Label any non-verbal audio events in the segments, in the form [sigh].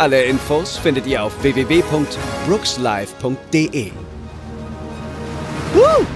Alle Infos findet ihr auf www.brookslive.de. Woo!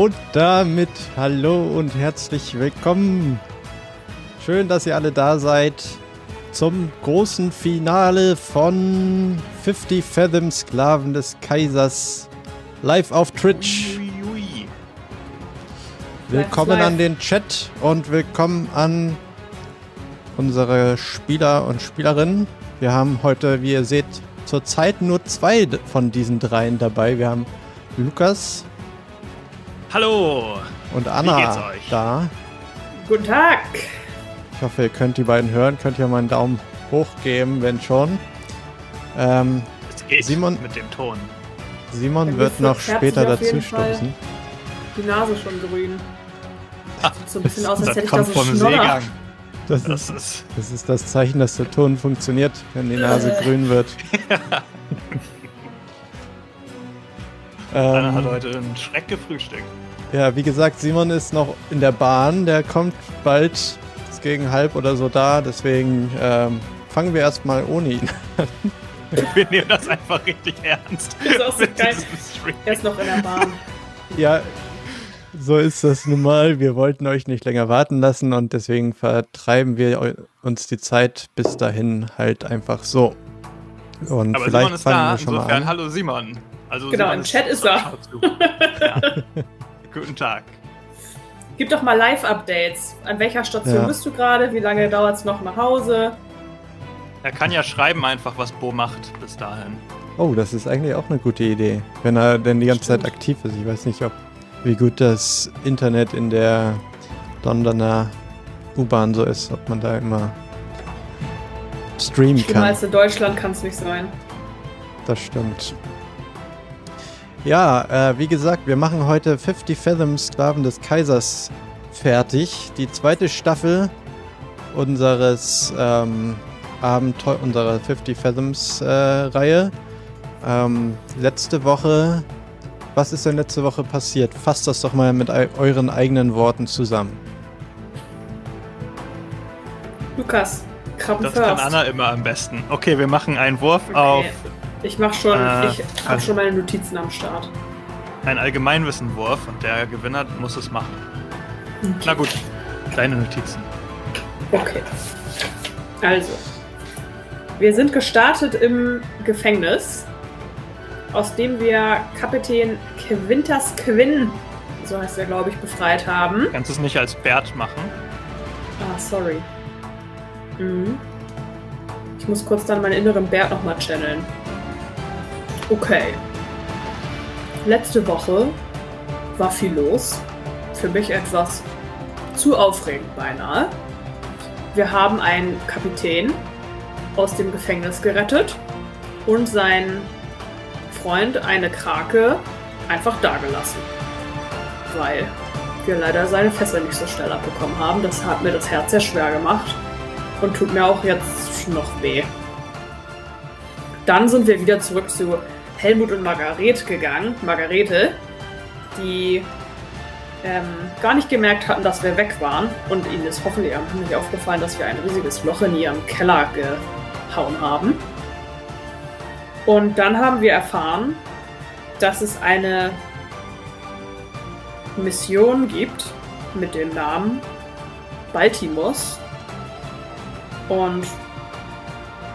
Und damit hallo und herzlich willkommen. Schön, dass ihr alle da seid zum großen Finale von 50 Fathom Sklaven des Kaisers live auf Twitch. Willkommen an den Chat und willkommen an unsere Spieler und Spielerinnen. Wir haben heute, wie ihr seht, zurzeit nur zwei von diesen dreien dabei. Wir haben Lukas, Hallo! Und Anna da. Guten Tag! Ich hoffe, ihr könnt die beiden hören. Könnt ihr mal einen Daumen hoch geben, wenn schon. Ähm, es geht Simon, mit dem Ton. Simon wird noch später dazu stoßen. Die Nase schon grün. Ach, Sieht so ein bisschen aus, als hätte ich das vom Seegang. Das, das, ist, das ist das Zeichen, dass der Ton funktioniert, wenn die Nase äh. grün wird. [laughs] Einer hat ähm, heute einen Schreck gefrühstückt. Ja, wie gesagt, Simon ist noch in der Bahn. Der kommt bald ist gegen halb oder so da. Deswegen ähm, fangen wir erstmal ohne ihn an. wir nehmen das einfach richtig ernst. Das ist auch so geil. Er ist noch in der Bahn. Ja, so ist das nun mal. Wir wollten euch nicht länger warten lassen und deswegen vertreiben wir uns die Zeit bis dahin halt einfach so. Und Aber vielleicht Simon ist da, insofern hallo Simon. Also genau, Simon im Chat ist er. Ja. [laughs] Guten Tag. Gib doch mal Live-Updates. An welcher Station ja. bist du gerade? Wie lange dauert es noch nach Hause? Er kann ja schreiben einfach, was Bo macht bis dahin. Oh, das ist eigentlich auch eine gute Idee. Wenn er denn die ganze Stimmt. Zeit aktiv ist. Ich weiß nicht, ob wie gut das Internet in der Londoner U-Bahn so ist, ob man da immer streamen kann. als in Deutschland kann es nicht sein. Das stimmt. Ja, äh, wie gesagt, wir machen heute 50 Fathom Sklaven des Kaisers fertig. Die zweite Staffel unseres ähm, Abenteuer, unserer 50 Fathoms äh, Reihe. Ähm, letzte Woche, was ist denn letzte Woche passiert? Fasst das doch mal mit euren eigenen Worten zusammen. Lukas, Krabben Das first. kann Anna immer am besten. Okay, wir machen einen Wurf okay. auf ich mach schon, äh, ich habe also schon meine Notizen am Start. Ein Allgemeinwissenwurf und der Gewinner muss es machen. Okay. Na gut, deine Notizen. Okay. Also, wir sind gestartet im Gefängnis, aus dem wir Kapitän Quintas Quinn, so heißt er, glaube ich, befreit haben. Kannst du es nicht als Bert machen? Ah, sorry. Mhm. Ich muss kurz dann meinen inneren Bert nochmal channeln. Okay. Letzte Woche war viel los. Für mich etwas zu aufregend beinahe. Wir haben einen Kapitän aus dem Gefängnis gerettet und seinen Freund, eine Krake, einfach dagelassen. Weil wir leider seine Fässer nicht so schnell abbekommen haben. Das hat mir das Herz sehr schwer gemacht und tut mir auch jetzt noch weh. Dann sind wir wieder zurück zu Helmut und Margarete gegangen. Margarete, die ähm, gar nicht gemerkt hatten, dass wir weg waren. Und ihnen ist hoffentlich nicht aufgefallen, dass wir ein riesiges Loch in ihrem Keller gehauen haben. Und dann haben wir erfahren, dass es eine Mission gibt mit dem Namen Baltimus. Und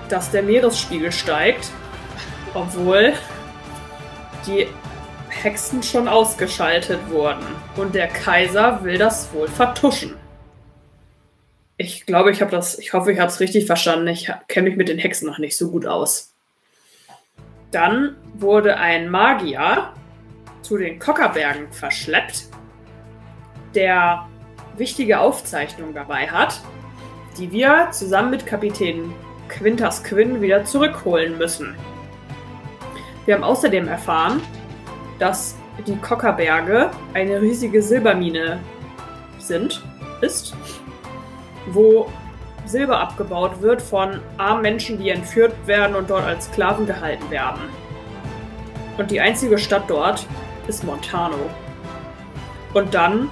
dass der Meeresspiegel steigt, obwohl die Hexen schon ausgeschaltet wurden. Und der Kaiser will das wohl vertuschen. Ich glaube, ich habe das, ich hoffe, ich habe es richtig verstanden. Ich kenne mich mit den Hexen noch nicht so gut aus. Dann wurde ein Magier zu den Kockerbergen verschleppt, der wichtige Aufzeichnungen dabei hat, die wir zusammen mit Kapitän Quintas Quinn wieder zurückholen müssen. Wir haben außerdem erfahren, dass die Kockerberge eine riesige Silbermine sind, ist, wo Silber abgebaut wird von armen Menschen, die entführt werden und dort als Sklaven gehalten werden. Und die einzige Stadt dort ist Montano. Und dann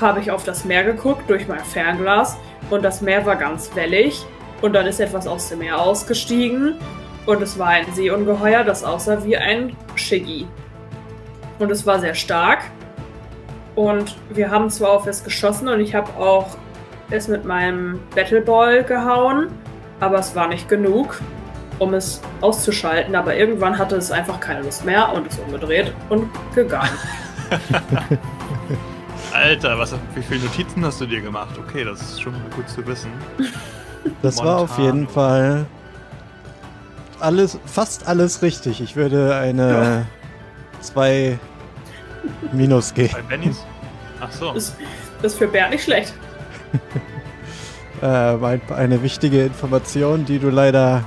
habe ich auf das Meer geguckt durch mein Fernglas und das Meer war ganz wellig und dann ist etwas aus dem Meer ausgestiegen und es war ein Seeungeheuer, das aussah wie ein Shiggy. Und es war sehr stark. Und wir haben zwar auf es geschossen und ich habe auch es mit meinem Battleball gehauen, aber es war nicht genug, um es auszuschalten. Aber irgendwann hatte es einfach keine Lust mehr und ist umgedreht und gegangen. [laughs] [laughs] Alter, was, wie viele Notizen hast du dir gemacht? Okay, das ist schon mal gut zu wissen. Das Montano. war auf jeden Fall alles, fast alles richtig. Ich würde eine 2 ja. Minus geben. Bei Bennys? Ach so. Das, das ist für Bert nicht schlecht. [laughs] äh, eine wichtige Information, die du leider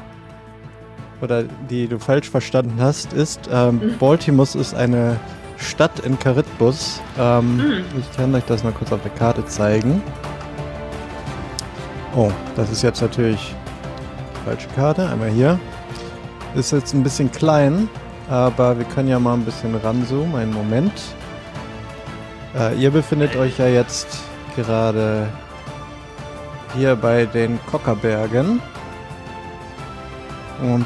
oder die du falsch verstanden hast, ist, ähm, mhm. Baltimore ist eine Stadt in Charybdis. Ähm, mhm. Ich kann euch das mal kurz auf der Karte zeigen. Oh, das ist jetzt natürlich falsche Karte. Einmal hier. Ist jetzt ein bisschen klein, aber wir können ja mal ein bisschen ranzoomen. Einen Moment. Äh, ihr befindet euch ja jetzt gerade hier bei den Kockerbergen. Und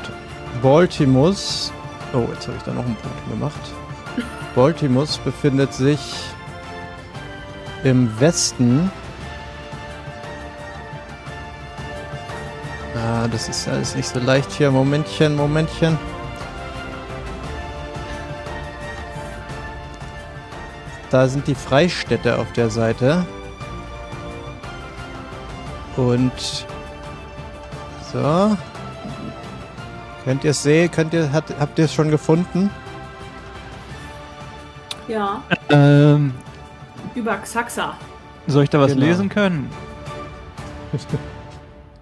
Baltimus. Oh, jetzt habe ich da noch einen Punkt gemacht. [laughs] Baltimus befindet sich im Westen Das ist alles nicht so leicht hier. Momentchen, Momentchen. Da sind die Freistädte auf der Seite. Und so. Könnt ihr es sehen? Könnt ihr, hat, habt ihr es schon gefunden? Ja. Ähm, Über Xaxa. Soll ich da was genau. lesen können? [laughs]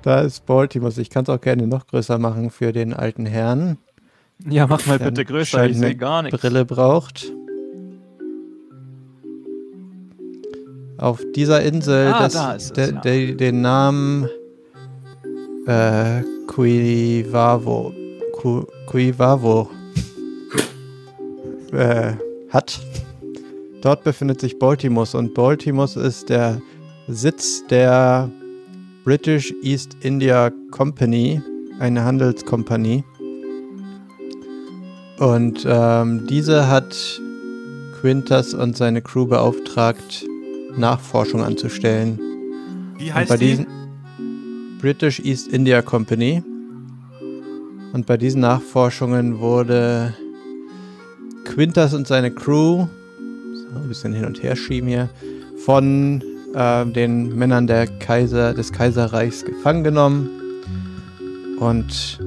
Da ist Baltimore. Ich kann es auch gerne noch größer machen für den alten Herrn. Ja, mach mal bitte größer, ich sehe gar nichts. Brille braucht. Auf dieser Insel, ah, das, da es, de, ja. de, den Namen äh, Cuivavo, Cu, Cuivavo äh, hat. Dort befindet sich Baltimore und Baltimore ist der Sitz der British East India Company, eine Handelskompanie. Und ähm, diese hat Quintas und seine Crew beauftragt, Nachforschung anzustellen. Wie heißt und bei die? British East India Company. Und bei diesen Nachforschungen wurde Quintas und seine Crew, so ein bisschen hin und her schieben hier, von äh, den Männern der Kaiser, des Kaiserreichs gefangen genommen. Und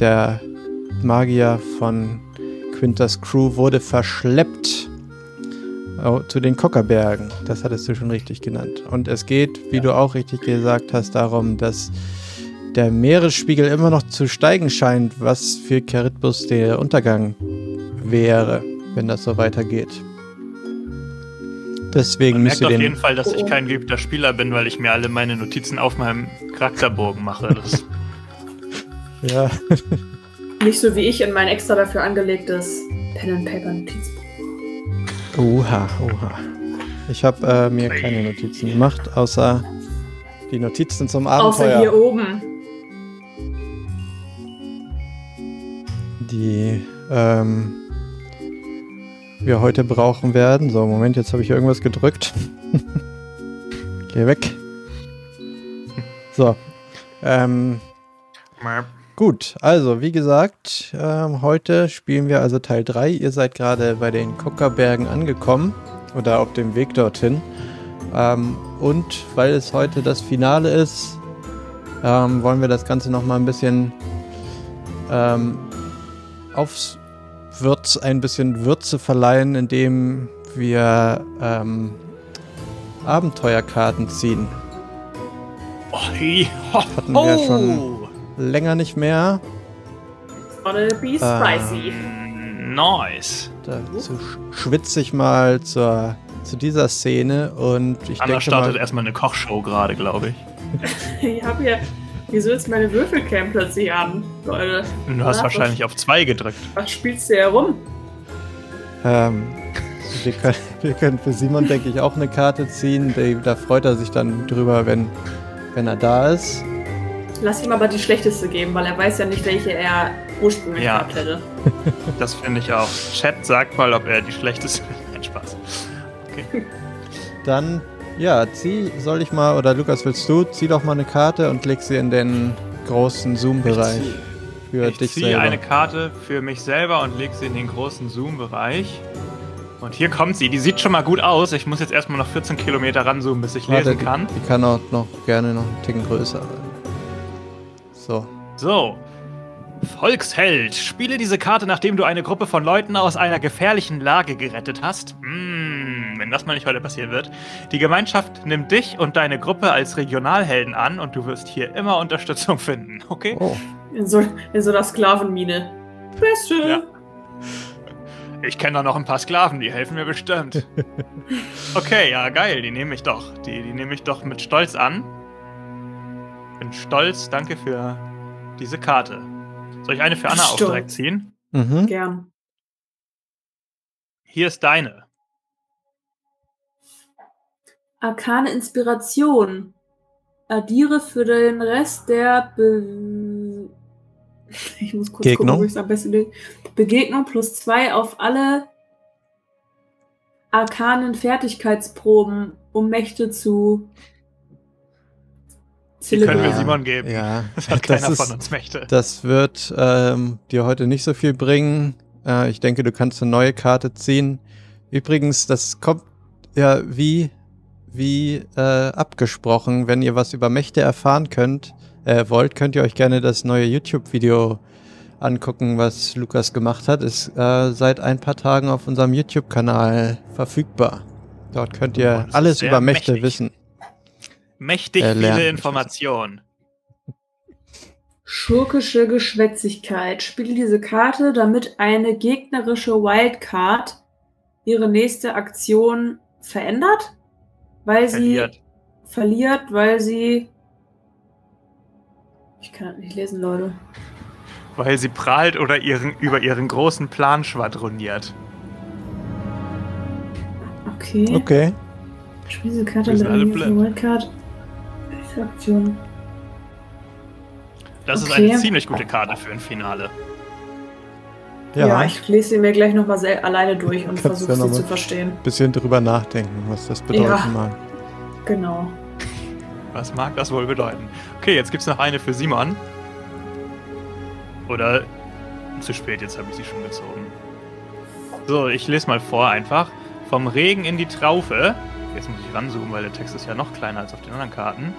der Magier von Quintas Crew wurde verschleppt oh, zu den Kockerbergen. Das hattest du schon richtig genannt. Und es geht, wie ja. du auch richtig gesagt hast, darum, dass der Meeresspiegel immer noch zu steigen scheint, was für Charybdis der Untergang wäre, wenn das so weitergeht. Deswegen Man müsst merkt ihr auf den. jeden Fall, dass ich kein geübter Spieler bin, weil ich mir alle meine Notizen auf meinem Charakterbogen mache. [laughs] Ja, Nicht so wie ich in mein extra dafür angelegtes Pen and Paper Notizbuch. oha, oha. Ich habe äh, mir keine Notizen gemacht, außer die Notizen zum Außer Abenteuer, hier oben. die ähm, wir heute brauchen werden. So, Moment, jetzt habe ich irgendwas gedrückt. [laughs] Geh weg. So. Ähm, Gut, also wie gesagt, ähm, heute spielen wir also Teil 3. Ihr seid gerade bei den Kockerbergen angekommen oder auf dem Weg dorthin. Ähm, und weil es heute das Finale ist, ähm, wollen wir das Ganze nochmal ein bisschen ähm, aufs Würz, ein bisschen Würze verleihen, indem wir ähm, Abenteuerkarten ziehen. Oh, hi, ho, Hatten wir ho. schon. Länger nicht mehr. Gonna be spicy. Mm, Nice. Dazu sch- schwitze ich mal zur, zu dieser Szene und ich Anna denke startet mal, erstmal eine Kochshow gerade, glaube ich. [laughs] Ich habe hier. Wieso ist meine Würfelcam plötzlich an, Leute? Du hast Ja, wahrscheinlich auf zwei gedrückt. Was spielst du hier rum? ähm, wir, können, [laughs] wir können für Simon, denke ich, auch eine Karte ziehen. Die, da freut er sich dann drüber, wenn, wenn er da ist. Lass ihm aber die schlechteste geben, weil er weiß ja nicht, welche er ursprünglich Ja. gehabt hätte. [laughs] Das finde ich auch. Chat sagt mal, ob er die schlechteste. [laughs] Nein, Spaß. Dann, ja, zieh, soll ich mal, oder Lukas, willst du, zieh doch mal eine Karte und leg sie in den großen Zoom-Bereich für Ich dich ziehe selber. eine Karte für mich selber und lege sie in den großen Zoom-Bereich. Und hier kommt sie. Die sieht schon mal gut aus. Ich muss jetzt erstmal noch 14 Kilometer ranzoomen, bis ich Warte, lesen kann. Die, die kann auch noch gerne noch einen Ticken größer werden. So. So. Volksheld. Spiele diese Karte, nachdem du eine Gruppe von Leuten aus einer gefährlichen Lage gerettet hast. Hm, wenn das mal nicht heute passieren wird. Die Gemeinschaft nimmt dich und deine Gruppe als Regionalhelden an und du wirst hier immer Unterstützung finden. Okay? Oh. In so, in so einer Sklavenmine. Beste. Ja. Ich kenne da noch ein paar Sklaven, die helfen mir bestimmt. [laughs] Okay, ja, geil, die nehme ich doch. Die, die nehme ich doch mit Stolz an. Bin stolz, danke für diese Karte. Soll ich eine für Anna auch Stolz. direkt ziehen? Mhm. Gern. Hier ist deine. Arkane Inspiration. Addiere für den Rest der Be [laughs] ich muss kurz Gegnung. gucken, wo ich es am besten. Begegnung plus zwei auf alle arkanen Fertigkeitsproben, um Mächte zu Die können wir Simon geben. Ja, [laughs] Das hat das keiner ist- von uns Mächte. Das wird ähm, dir heute nicht so viel bringen. Äh, ich denke, du kannst eine neue Karte ziehen. Übrigens, das kommt ja wie, wie äh, abgesprochen. Wenn ihr was über Mächte erfahren könnt, äh, wollt, könnt ihr euch gerne das neue YouTube-Video angucken, was Lukas gemacht hat. Ist äh, seit ein paar Tagen auf unserem YouTube-Kanal verfügbar. Dort könnt Oh, ihr ist alles über Mächte mächtig. wissen. Mächtig äh, lernen. viele Informationen. Schurkische Geschwätzigkeit. Spiele diese Karte, damit eine gegnerische Wildcard ihre nächste Aktion verändert, weil Verliert. sie verliert, weil sie. Ich kann das nicht lesen, Leute. Weil sie prahlt oder ihren, über ihren großen Plan schwadroniert. Okay. Okay. Spiele diese Karte mit einer. Wildcard. Aktion. Das ist Okay. eine ziemlich gute Karte für ein Finale. Ja, Ja, ich lese sie mir gleich nochmal alleine durch und versuche ja sie zu verstehen. bisschen drüber nachdenken, was das bedeuten Ja. mag. Genau. Was mag das wohl bedeuten? Okay, jetzt gibt's noch eine für Simon. Oder zu spät, jetzt habe ich sie schon gezogen. So, ich lese mal vor einfach. Vom Regen in die Traufe. Jetzt muss ich ranzoomen, weil der Text ist ja noch kleiner als auf den anderen Karten.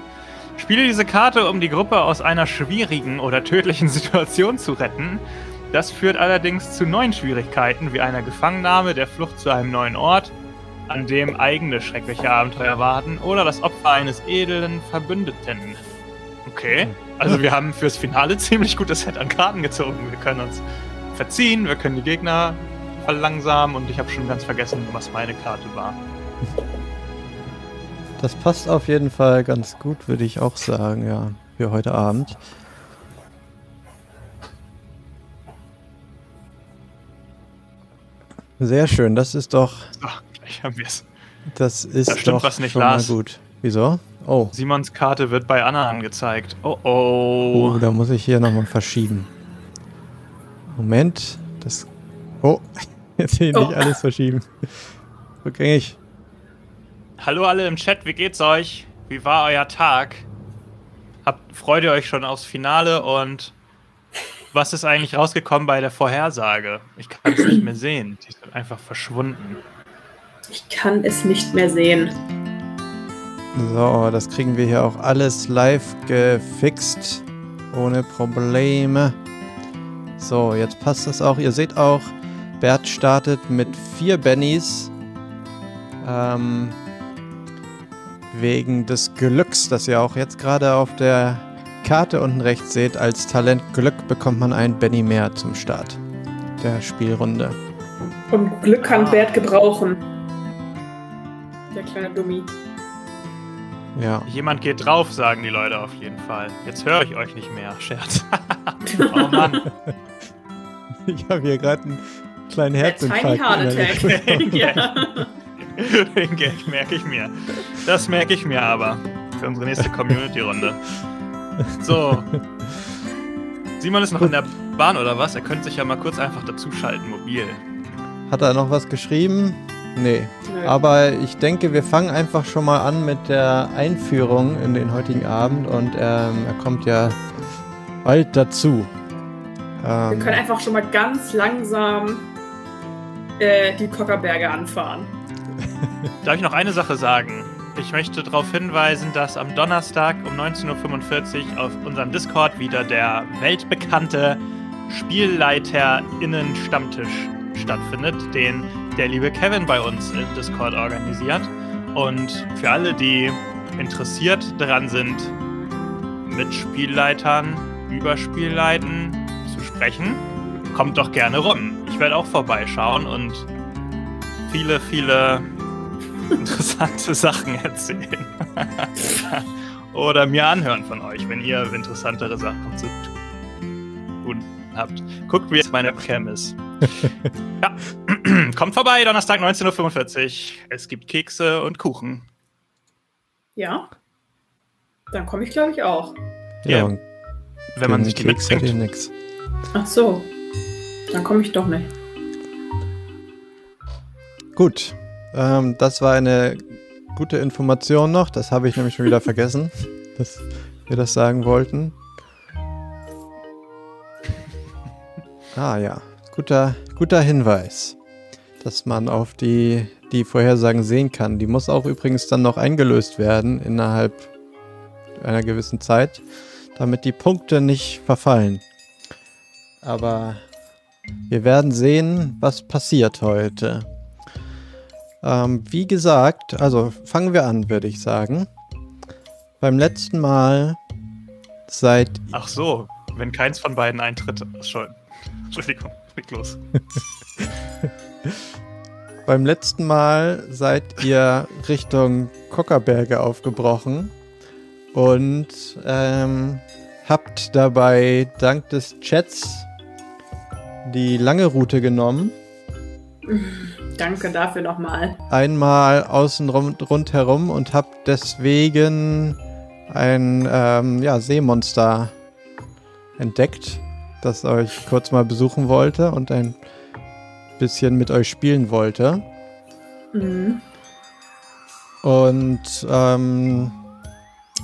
Spiele diese Karte, um die Gruppe aus einer schwierigen oder tödlichen [laughs] Situation zu retten. Das führt allerdings zu neuen Schwierigkeiten, wie einer Gefangennahme, der Flucht zu einem neuen Ort, an dem eigene schreckliche Abenteuer warten oder das Opfer eines edlen Verbündeten. Okay, also wir haben fürs Finale [laughs] ziemlich gutes Set an Karten gezogen. Wir können uns verziehen, wir können die Gegner verlangsamen und ich habe schon ganz vergessen, was meine Karte war. Das passt auf jeden Fall ganz gut, würde ich auch sagen, ja, für heute Abend. Sehr schön, das ist doch. Ach, gleich haben wir es. Das ist Da stimmt doch was nicht, schon Lars. mal gut. Wieso? Oh. Simons Karte wird bei Anna angezeigt. Oh Oh, oh. da muss ich hier nochmal verschieben. Moment. Das. Oh, [laughs] jetzt hier Oh. nicht alles verschieben. Rückgängig. Hallo alle im Chat, wie geht's euch? Wie war euer Tag? Habt, freut ihr euch schon aufs Finale und was ist eigentlich rausgekommen bei der Vorhersage? Ich kann es nicht mehr sehen. Die ist einfach verschwunden. Ich kann es nicht mehr sehen. So, das kriegen wir hier auch alles live gefixt. Ohne Probleme. So, jetzt passt das auch. Ihr seht auch, Bert startet mit vier Bennys. Ähm, wegen des Glücks, das ihr auch jetzt gerade auf der Karte unten rechts seht. Als Talent Glück bekommt man einen Benny mehr zum Start der Spielrunde. Und Glück kann Ah. Bert gebrauchen. Der kleine Dummi. Ja. Jemand geht drauf, sagen die Leute auf jeden Fall. Jetzt höre ich euch nicht mehr. Scherz. [laughs] oh Mann. Ich habe hier gerade einen kleinen Tiny Herzinfarkt. Heart innerlich. Attack. [laughs] ja. [laughs] Den Gag merke ich mir. Das merke ich mir aber. Für unsere nächste Community-Runde. So. [laughs] Simon ist noch in der Bahn oder was? Er könnte sich ja mal kurz einfach dazuschalten, mobil. Hat er noch was geschrieben? Nee. Nö. Aber ich denke, wir fangen einfach schon mal an mit der Einführung in den heutigen Abend und ähm, er kommt ja bald dazu. Wir Ähm, können einfach schon mal ganz langsam äh, die Kockerberge anfahren. Darf ich noch eine Sache sagen? Ich möchte darauf hinweisen, dass am Donnerstag um 19.45 Uhr auf unserem Discord wieder der weltbekannte SpielleiterInnen-Stammtisch stattfindet, den der liebe Kevin bei uns im Discord organisiert. Und für alle, die interessiert daran sind, mit Spielleitern über Spielleiten zu sprechen, kommt doch gerne rum. Ich werde auch vorbeischauen und viele, viele interessante Sachen erzählen. [laughs] Oder mir anhören von euch, wenn ihr interessantere Sachen zu tun habt. Guckt, wie jetzt meine Webcam ist. [laughs] ja. [clears throat] Kommt vorbei, Donnerstag 19.45 Uhr. Es gibt Kekse und Kuchen. Ja. Dann komme ich, glaube ich, auch. ja, ja, Wenn man sich die Keks. Ach so. Dann komme ich doch nicht. Gut. Ähm, das war eine gute Information noch. Das habe ich nämlich schon wieder vergessen, [laughs] dass wir das sagen wollten. Ah ja, guter, guter Hinweis, dass man auf die, die Vorhersagen sehen kann. Die muss auch übrigens dann noch eingelöst werden innerhalb einer gewissen Zeit, damit die Punkte nicht verfallen. Aber wir werden sehen, was passiert heute. Ähm, wie gesagt, also fangen wir an, würde ich sagen. Beim letzten Mal seid Ach so, wenn keins von beiden eintritt. Schon. [laughs] Entschuldigung, leg los. [laughs] beim letzten Mal seid ihr Richtung Kockerberge aufgebrochen und ähm, habt dabei dank des Chats die lange Route genommen. [laughs] Danke dafür nochmal. einmal außen rum, rundherum und habt deswegen ein ähm, ja, Seemonster entdeckt, das euch kurz mal besuchen wollte und ein bisschen mit euch spielen wollte. Mhm. Und ähm,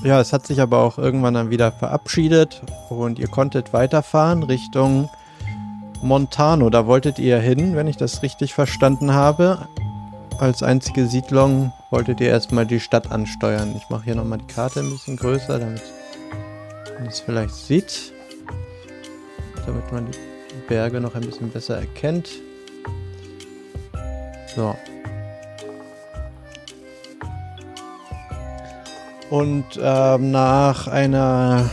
ja, es hat sich aber auch irgendwann dann wieder verabschiedet und ihr konntet weiterfahren Richtung Montano. Da wolltet ihr hin, wenn ich das richtig verstanden habe. Als einzige Siedlung wolltet ihr erstmal die Stadt ansteuern. Ich mache hier nochmal die Karte ein bisschen größer, damit man es vielleicht sieht. Damit man die Berge noch ein bisschen besser erkennt. So. Und ähm, nach einer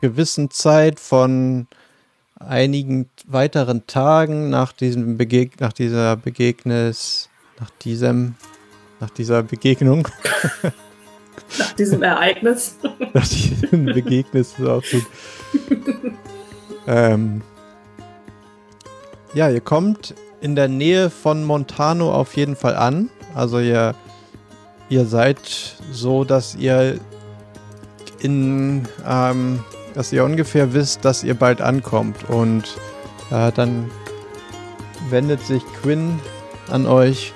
gewissen Zeit von einigen weiteren Tagen nach diesem Begeg nach dieser Begegnis, nach diesem nach dieser Begegnung, [laughs] Nach diesem Ereignis. [laughs] nach diesem Begegnis ist auch gut. ähm, ja, ihr kommt in der Nähe von Montano auf jeden Fall an. Also ihr, ihr seid so, dass ihr in, ähm, dass ihr ungefähr wisst, dass ihr bald ankommt. Und äh, dann wendet sich Quinn an euch.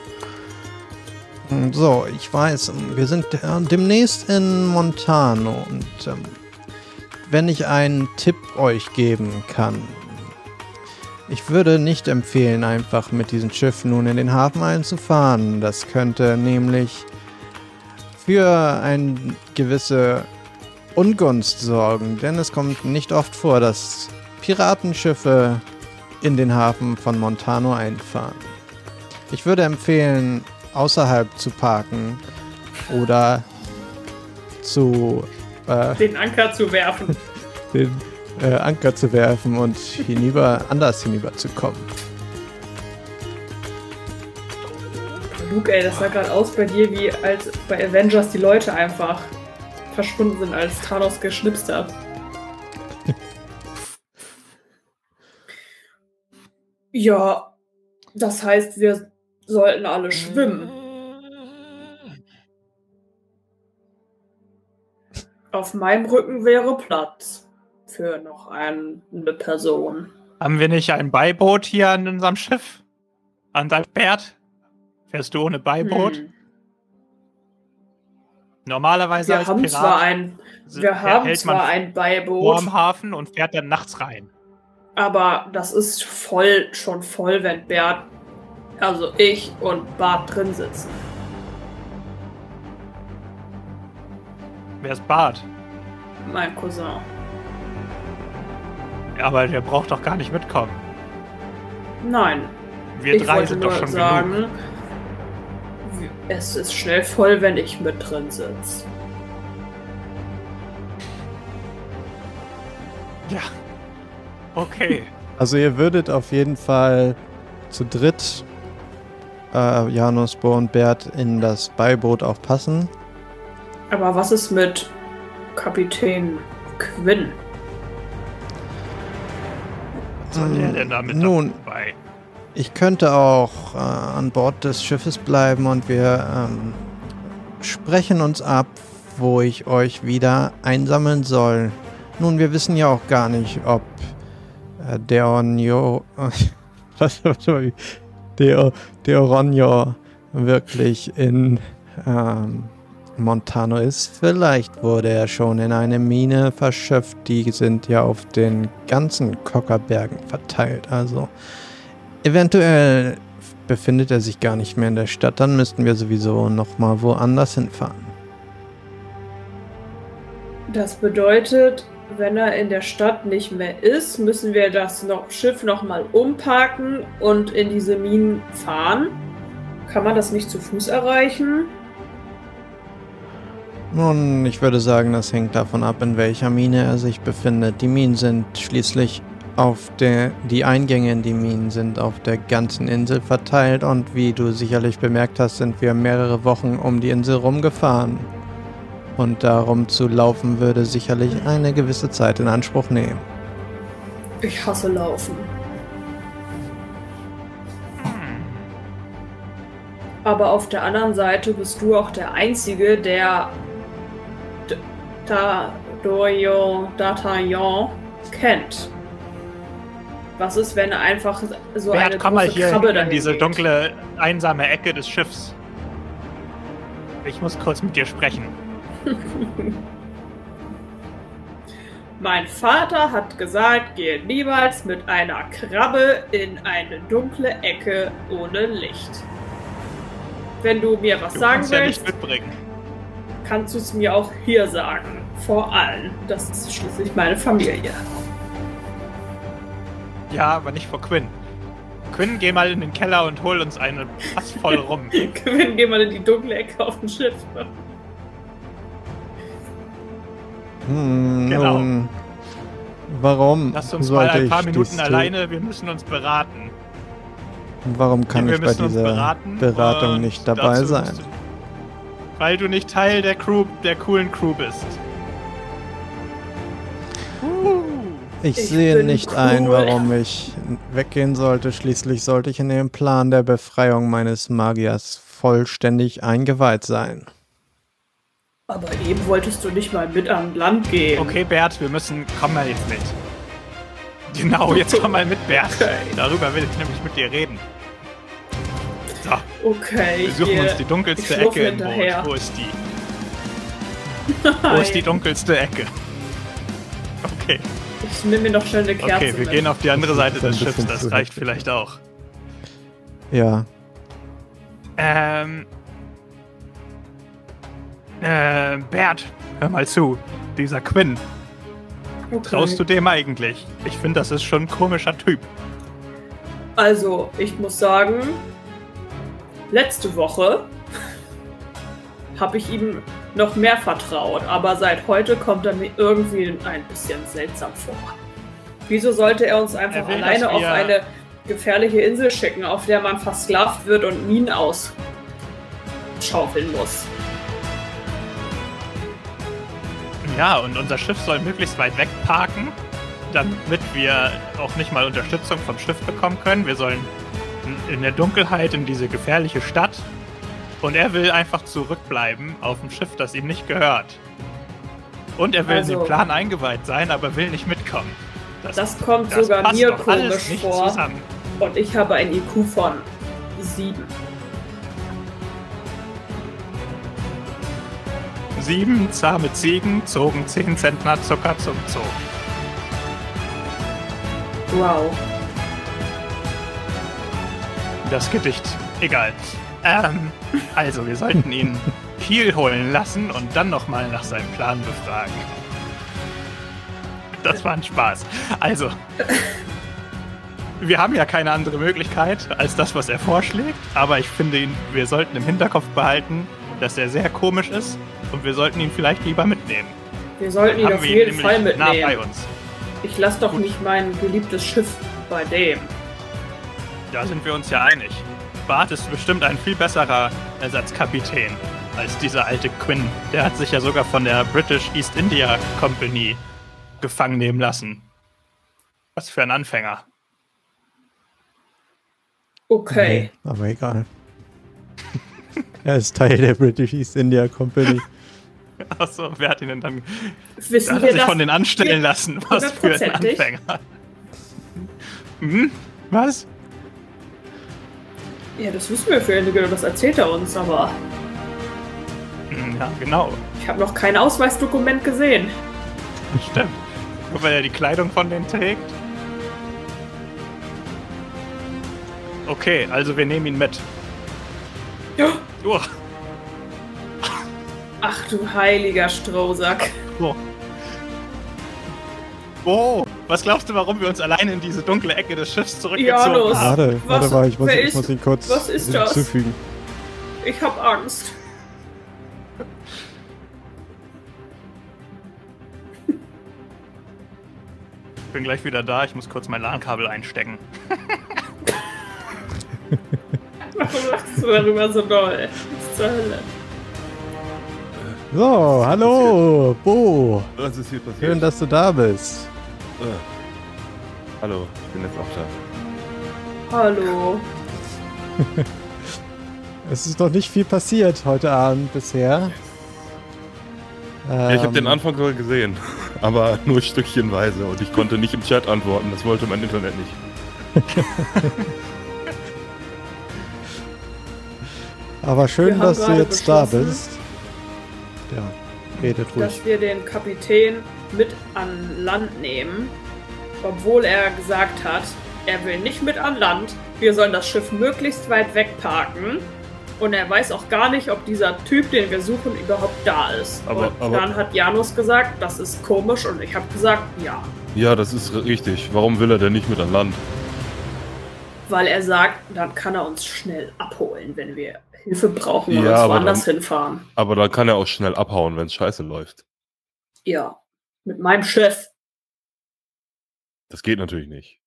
So, ich weiß, wir sind äh, demnächst in Montano und ähm, wenn ich einen Tipp euch geben kann, ich würde nicht empfehlen, einfach mit diesem Schiff nun in den Hafen einzufahren. Das könnte nämlich für eine gewisse Ungunst sorgen, denn es kommt nicht oft vor, dass Piratenschiffe in den Hafen von Montano einfahren. Ich würde empfehlen, außerhalb zu parken oder zu äh, Den Anker zu werfen. [laughs] den äh, Anker zu werfen und hinüber, anders hinüberzukommen. Luke, ey, das sah gerade aus bei dir, wie als bei Avengers die Leute einfach verschwunden sind, als Thanos geschnipst hat. ja, das heißt, wir sollten alle schwimmen. Auf meinem Rücken wäre Platz für noch ein, eine Person. Haben wir nicht ein Beiboot hier an unserem Schiff? An deinem Pferd? Fährst du ohne Beiboot? Hm. Normalerweise Wir als haben Pirat zwar ein, wir haben hält man zwar ein Beiboot, am Hafen und fährt dann nachts rein. aber das ist voll, schon voll, wenn Bert, also ich und Bart drin sitzen. Wer ist Bart? Mein Cousin. Aber der braucht doch gar nicht mitkommen. Nein, Wir ich drei sind doch schon sagen, genug. Es ist schnell voll, wenn ich mit drin sitze. Ja. Okay. [laughs] Also ihr würdet auf jeden Fall zu dritt, äh, Janus, Bo und Bert, in das Beiboot aufpassen. Aber was ist mit Kapitän Quinn? Was soll der denn damit Nun, dabei? Ich könnte auch äh, an Bord des Schiffes bleiben und wir ähm, sprechen uns ab, wo ich euch wieder einsammeln soll. Nun, wir wissen ja auch gar nicht, ob äh, Deonio, [laughs] was, wie- Deo, Deoronio wirklich in ähm, Montano ist. Vielleicht wurde er schon in eine Mine verschöpft. Die sind ja auf den ganzen Kockerbergen verteilt. Also eventuell befindet er sich gar nicht mehr in der Stadt. Dann müssten wir sowieso noch mal woanders hinfahren. Das bedeutet, wenn er in der Stadt nicht mehr ist, müssen wir das noch, Schiff nochmal umparken und in diese Minen fahren. Kann man das nicht zu Fuß erreichen? Nun, ich würde sagen, das hängt davon ab, in welcher Mine er sich befindet. Die Minen sind schließlich auf der, die Eingänge in die Minen sind auf der ganzen Insel verteilt und wie du sicherlich bemerkt hast, sind wir mehrere Wochen um die Insel rumgefahren. Und darum zu laufen würde sicherlich eine gewisse Zeit in Anspruch nehmen. Ich hasse Laufen. Aber auf der anderen Seite bist du auch der Einzige, der D- Da Doyo D'Artagnan kennt. Was ist, wenn er einfach so eine Bert, komm mal hier Krabbe in diese legt? dunkle, einsame Ecke des Schiffs. Ich muss kurz mit dir sprechen. [laughs] Mein Vater hat gesagt, gehe niemals mit einer Krabbe in eine dunkle Ecke ohne Licht. Wenn du mir was Du sagen kannst ja willst, nicht mitbringen. kannst du es mir auch hier sagen. Vor allem. Das ist schließlich meine Familie. Ja, aber nicht vor Quinn. Quinn, geh mal in den Keller und hol uns eine Fass voll rum. [laughs] Gewinn, geh mal in die dunkle Ecke auf dem Schiff. Hm, Genau. nun, warum Lass uns mal ein paar Minuten alleine, wir müssen uns beraten. Warum kann wir ich bei dieser beraten. Beratung nicht dabei sein? du- Weil du nicht Teil der Crew, der coolen Crew bist. Ich, Ich sehe nicht cool. ein, warum ich weggehen sollte. Schließlich sollte ich in den Plan der Befreiung meines Magiers vollständig eingeweiht sein. Aber eben wolltest du nicht mal mit an Land gehen. Okay, Bert, wir müssen. Komm mal jetzt mit. Genau, jetzt komm mal mit, Bert. Okay. Darüber will ich nämlich mit dir reden. So, Okay, wir suchen gehe- uns die dunkelste Ecke im hinterher. Boot. Wo ist die? [laughs] Wo ist die dunkelste Ecke? Okay, Ich nehme mir noch schnell eine Kerze okay, wir mit. gehen auf die andere Seite des Schiffs, das reicht vielleicht auch. Ja, Ähm. Äh, Bert, hör mal zu. Dieser Quinn, okay. traust du dem eigentlich? Ich finde, das ist schon ein komischer Typ. Also, ich muss sagen, letzte Woche habe ich ihm noch mehr vertraut, aber seit heute kommt er mir irgendwie ein bisschen seltsam vor. Wieso sollte er uns einfach Er will, alleine auf eine gefährliche Insel schicken, auf der man versklavt wird und Minen ausschaufeln muss? Ja, und unser Schiff soll möglichst weit weg parken, damit wir auch nicht mal Unterstützung vom Schiff bekommen können. Wir sollen in der Dunkelheit in diese gefährliche Stadt. Und er will einfach zurückbleiben auf dem Schiff, das ihm nicht gehört. Und er will in Also- den Plan eingeweiht sein, aber will nicht mitkommen. Das kommt das sogar mir komisch vor. Zusammen. Und ich habe ein IQ von 7. Sieben zahme Ziegen zogen zehn Zentner Zucker zum Zoo. Wow. Das Gedicht. Egal. Ähm, also, wir sollten ihn Kiel holen lassen und dann nochmal nach seinem Plan befragen. Das war ein Spaß. Also, wir haben ja keine andere Möglichkeit als das, was er vorschlägt, aber ich finde, ihn, wir sollten im Hinterkopf behalten, dass er sehr komisch ist und wir sollten ihn vielleicht lieber mitnehmen. Wir sollten ihn auf jeden Fall nah bei mitnehmen. uns. Ich lasse doch Gut. nicht mein geliebtes Schiff bei dem. Da sind wir uns ja einig. Bart ist bestimmt ein viel besserer Ersatzkapitän als dieser alte Quinn. Der hat sich ja sogar von der British East India Company gefangen nehmen lassen. Was für ein Anfänger. Okay. Nee, aber egal. [laughs] er ist Teil der British East India Company. [laughs] Achso, wer hat ihn denn dann Wissen hat wir sich das? von den anstellen lassen? Was für ein? Anfänger. Hm? Was? Ja, das wissen wir für Ende, das erzählt er uns, aber Ja, genau. ich habe noch kein Ausweisdokument gesehen. Stimmt. Nur weil er die Kleidung von denen trägt. Okay, also wir nehmen ihn mit. Ja. Oh, Ach du heiliger Strohsack. oh. Oh, was glaubst du, warum wir uns alleine in diese dunkle Ecke des Schiffs zurückgezogen Janus. haben? Warte, Was- warte mal, ich muss, ich ist- muss ihn kurz was ist das? hinzufügen. Ich hab Angst. Ich bin gleich wieder da, ich muss kurz mein LAN-Kabel einstecken. [laughs] Warum lachst du darüber so doll? Was zur Hölle? So, hallo, Bo. Was ist hier passiert? Schön, dass du da bist. Äh. Hallo, ich bin jetzt auch da. Hallo. [laughs] Es ist noch nicht viel passiert heute Abend bisher. Ja, ich habe Ähm, den Anfang sogar gesehen, [laughs] aber nur stückchenweise und ich konnte nicht im Chat antworten, das wollte mein Internet nicht. [laughs] Aber schön, dass du jetzt da bist. Ja, redet ruhig. dass wir den Kapitän mit an Land nehmen, obwohl er gesagt hat, er will nicht mit an Land. Wir sollen das Schiff möglichst weit weg parken. Und er weiß auch gar nicht, ob dieser Typ, den wir suchen, überhaupt da ist. Aber- und aber- dann hat Janus gesagt, das ist komisch und ich habe gesagt, ja. Ja, das ist richtig. Warum will er denn nicht mit an Land? Weil er sagt, dann kann er uns schnell abholen, wenn wir Hilfe brauchen und Ja, uns woanders dann- hinfahren. Aber dann kann er auch schnell abhauen, wenn es scheiße läuft. Ja. Mit meinem Chef. Das geht natürlich nicht.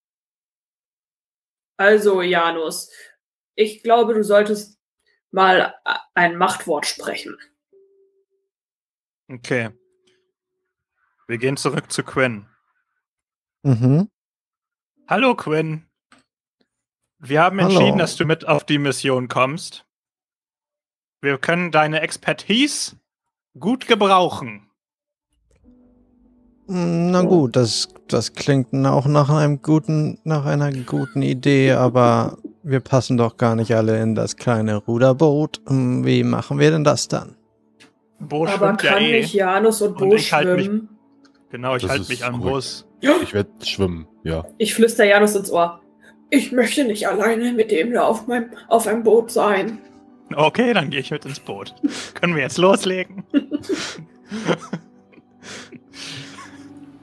Also, Janus, ich glaube, du solltest mal ein Machtwort sprechen. Okay. Wir gehen zurück zu Quinn. Mhm. Hallo Quinn. Wir haben Hallo. entschieden, dass du mit auf die Mission kommst. Wir können deine Expertise gut gebrauchen. Na gut, das, das klingt auch nach einem guten, nach einer guten Idee, aber wir passen doch gar nicht alle in das kleine Ruderboot. Hm, Wie machen wir denn das dann? Bo Aber schwimmt ja kann eh. nicht Janus und Und Bo ich halt mich- schwimmen? Genau, ich halte mich am. Bus. Ich werde schwimmen, ja. Ich flüster Janus ins Ohr. Ich möchte nicht alleine mit dem da auf, meinem, auf einem Boot sein. Okay, dann gehe ich mit ins Boot. Können wir jetzt loslegen? [laughs] [laughs]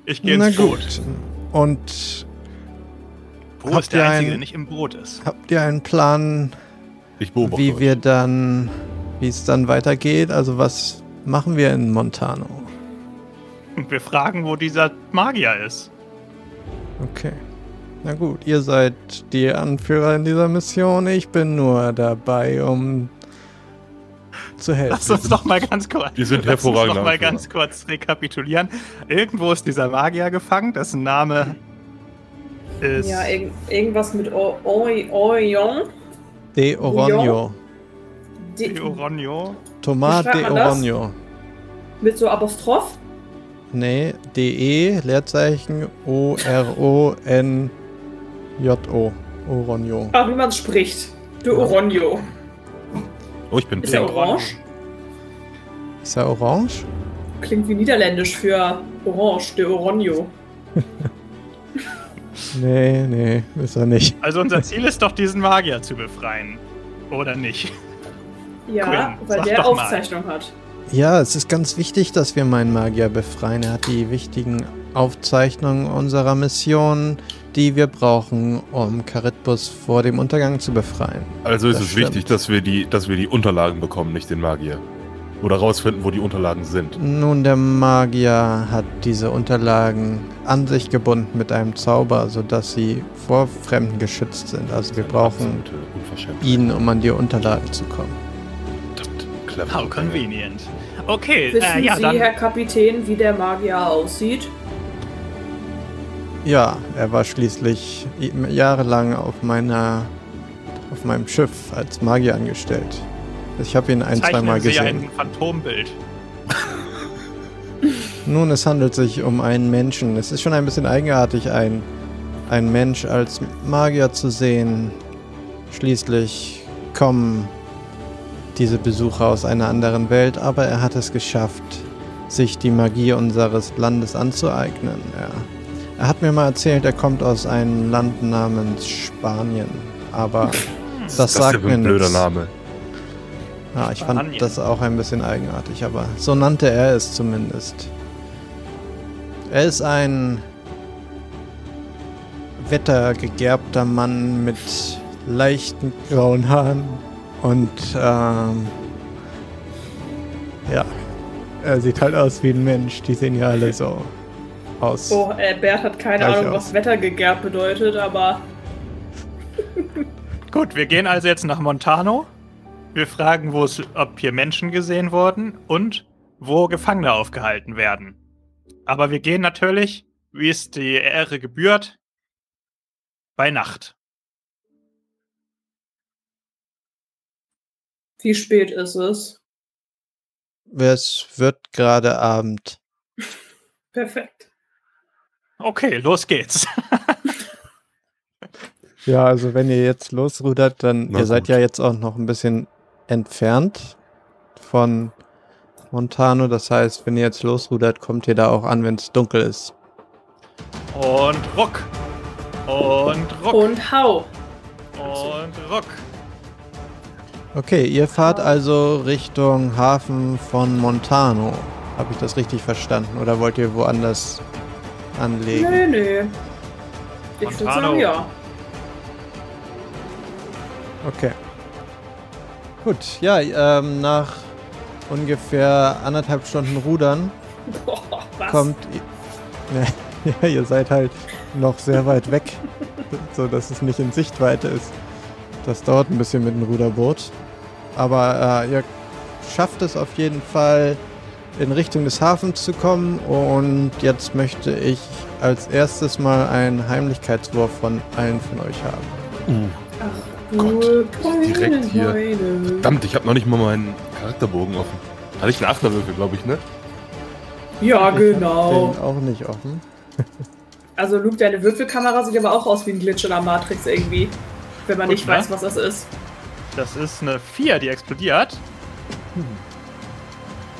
ich gehe Na ins gut. Boot. Und Bo Habt ist der ihr Einzige, ein- der nicht im Boot ist. habt ihr einen Plan, wie euch. wir dann, wie es dann weitergeht? Also was machen wir in Montano? Und [laughs] wir fragen, wo dieser Magier ist. Okay. Na gut, ihr seid die Anführer in dieser Mission. Ich bin nur dabei, um zu helfen. Lass uns doch mal ganz kurz. Wir sind [laughs] lass uns mal ganz kurz rekapitulieren. Irgendwo ist dieser Magier gefangen, dessen Name ist. Ja, irg irgendwas mit Orion. De Oronio. Die- Oronio. Thomas de? Oronio. Mit so Apostroph? Nee, DE, Leerzeichen O-R-O-N-J-O. Oronio. Ach, wie man es spricht. De Oronio. Oh, ich bin Ist er pink. orange? Ist er orange? Klingt wie niederländisch für Orange, de Oronio. [laughs] Nee, nee, ist er nicht. Also unser Ziel ist doch, diesen Magier zu befreien. Oder nicht? Ja, Quinn, weil sag der doch mal. Aufzeichnung hat. Ja, es ist ganz wichtig, dass wir meinen Magier befreien. Er hat die wichtigen Aufzeichnungen unserer Mission, die wir brauchen, um Charitbus vor dem Untergang zu befreien. Also ist Das es stimmt. wichtig, dass wir, die, dass wir die Unterlagen bekommen, nicht den Magier. Oder rausfinden, wo die Unterlagen sind. Nun, der Magier hat diese Unterlagen an sich gebunden mit einem Zauber, sodass sie vor Fremden geschützt sind. Also wir brauchen ihn, um an die Unterlagen zu kommen. How convenient. Okay, Wissen äh, ja, Sie, dann. Herr Kapitän, wie der Magier aussieht? Ja, er war schließlich jahrelang auf meiner auf meinem Schiff als Magier angestellt. Ich habe ihn ein, Zeichnen zweimal Sie gesehen. ein Phantombild. [laughs] Nun, es handelt sich um einen Menschen. Es ist schon ein bisschen eigenartig, ein, ein Mensch als Magier zu sehen. Schließlich kommen diese Besucher aus einer anderen Welt, aber er hat es geschafft, sich die Magie unseres Landes anzueignen. Er, er hat mir mal erzählt, er kommt aus einem Land namens Spanien, aber [laughs] das, Das ist sagt ja mir ein blöder nichts. Name. Ja, ich fand das auch ein bisschen eigenartig, aber so nannte er es zumindest. Er ist ein wettergegerbter Mann mit leichten grauen Haaren und ähm, ja, er sieht halt aus wie ein Mensch. Die sehen ja alle [laughs] so aus. Oh, äh, Bert hat keine Ahnung, aus. was Wettergegerbt bedeutet, aber [laughs] Gut, wir gehen also jetzt nach Montano. Wir fragen, wo es, ob hier Menschen gesehen wurden und wo Gefangene aufgehalten werden. Aber wir gehen natürlich, wie es die Ehre gebührt, bei Nacht. wie spät ist es? Es wird gerade Abend. [laughs] Perfekt. Okay, los geht's. [laughs] Ja, also wenn ihr jetzt losrudert, dann Na ihr seid gut. ja jetzt auch noch ein bisschen entfernt von Montano. Das heißt, wenn ihr jetzt losrudert, kommt ihr da auch an, wenn es dunkel ist. Und ruck. Und ruck. Und hau. Und ruck. Okay, ihr fahrt also Richtung Hafen von Montano. Habe ich das richtig verstanden? Oder wollt ihr woanders anlegen? Nö, nö. Ich würde sagen, ja. Okay. Gut, ja, ähm, nach ungefähr anderthalb Stunden Rudern [laughs] Boah, was? kommt. Ja, [laughs] ja, ihr seid halt noch sehr weit weg, so dass es nicht in Sichtweite ist. Das dauert ein bisschen mit dem Ruderboot. Aber äh, ihr schafft es auf jeden Fall in Richtung des Hafens zu kommen. Und jetzt möchte ich als erstes mal einen Heimlichkeitswurf von allen von euch haben. Ach, Gott, nur direkt hier. Verdammt, ich habe noch nicht mal meinen Charakterbogen offen. Hatte ich einen Achterwürfel, glaube ich, ne? Ja, Ich hab genau. Den auch nicht offen. [laughs] Also Luke, deine Würfelkamera sieht aber auch aus wie ein Glitch in der Matrix irgendwie. Wenn man Gut, nicht ne? weiß, was das ist. Das ist eine 4, die explodiert.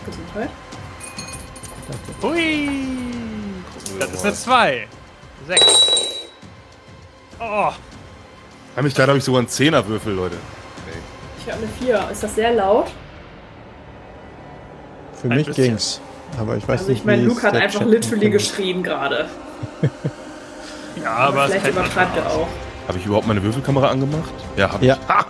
Gesundheit. Hui! Das ist eine 2. 6. Oh, Heimlichkeit habe ich sogar einen Zehnerwürfel, Leute. Ich habe eine 4. Ist das sehr laut? Für Ein mich bisschen. ging's. Aber ich weiß Also nicht, ich meine, Luke hat einfach Chat literally geschrien gerade. ja, aber es Vielleicht übertreibt er auch. Habe ich überhaupt meine Würfelkamera angemacht? Ja, habe Ja. ich. Ha!